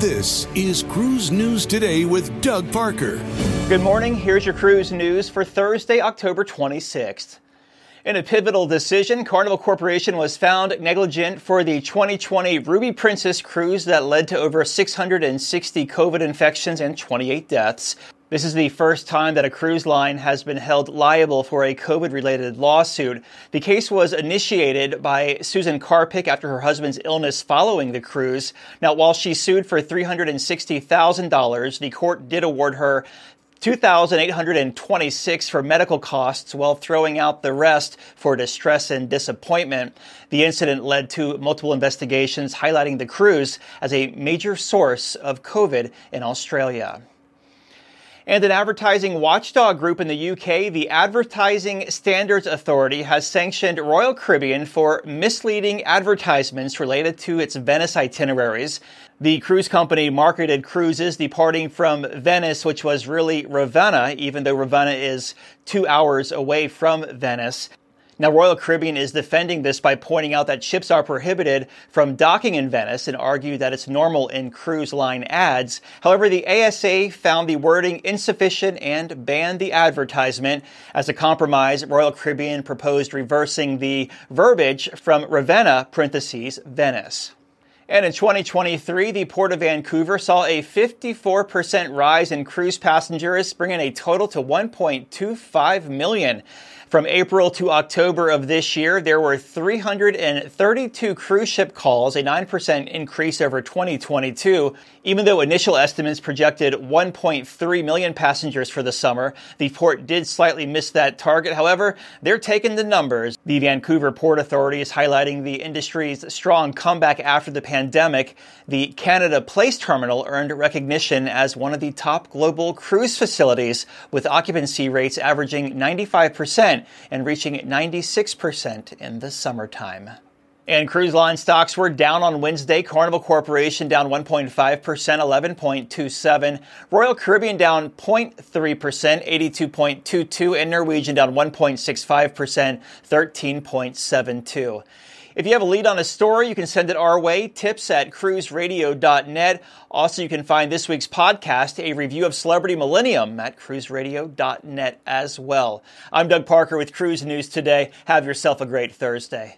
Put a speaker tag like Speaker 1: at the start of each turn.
Speaker 1: This is Cruise News Today with Doug Parker.
Speaker 2: Good morning. Here's your cruise news for Thursday, October 26th. In a pivotal decision, Carnival Corporation was found negligent for the 2020 Ruby Princess cruise that led to over 660 COVID infections and 28 deaths. This is the first time that a cruise line has been held liable for a COVID related lawsuit. The case was initiated by Susan Karpik after her husband's illness following the cruise. Now, while she sued for $360,000, the court did award her 2,826 for medical costs while throwing out the rest for distress and disappointment. The incident led to multiple investigations highlighting the cruise as a major source of COVID in Australia. And an advertising watchdog group in the UK, the Advertising Standards Authority, has sanctioned Royal Caribbean for misleading advertisements related to its Venice itineraries. The cruise company marketed cruises departing from Venice, which was really Ravenna, even though Ravenna is two hours away from Venice. Now, Royal Caribbean is defending this by pointing out that ships are prohibited from docking in Venice and argue that it's normal in cruise line ads. However, the ASA found the wording insufficient and banned the advertisement. As a compromise, Royal Caribbean proposed reversing the verbiage from Ravenna parentheses Venice. And in 2023, the Port of Vancouver saw a 54% rise in cruise passengers, bringing a total to 1.25 million. From April to October of this year, there were 332 cruise ship calls, a 9% increase over 2022. Even though initial estimates projected 1.3 million passengers for the summer, the port did slightly miss that target. However, they're taking the numbers. The Vancouver Port Authority is highlighting the industry's strong comeback after the pandemic. The Canada Place Terminal earned recognition as one of the top global cruise facilities, with occupancy rates averaging 95% and reaching 96% in the summertime. And cruise line stocks were down on Wednesday. Carnival Corporation down 1.5%, 11.27. Royal Caribbean down 0.3%, 82.22. And Norwegian down 1.65%, 13.72. If you have a lead on a story, you can send it our way, tips at cruiseradio.net. Also, you can find this week's podcast, a review of Celebrity Millennium, at cruiseradio.net as well. I'm Doug Parker with Cruise News Today. Have yourself a great Thursday.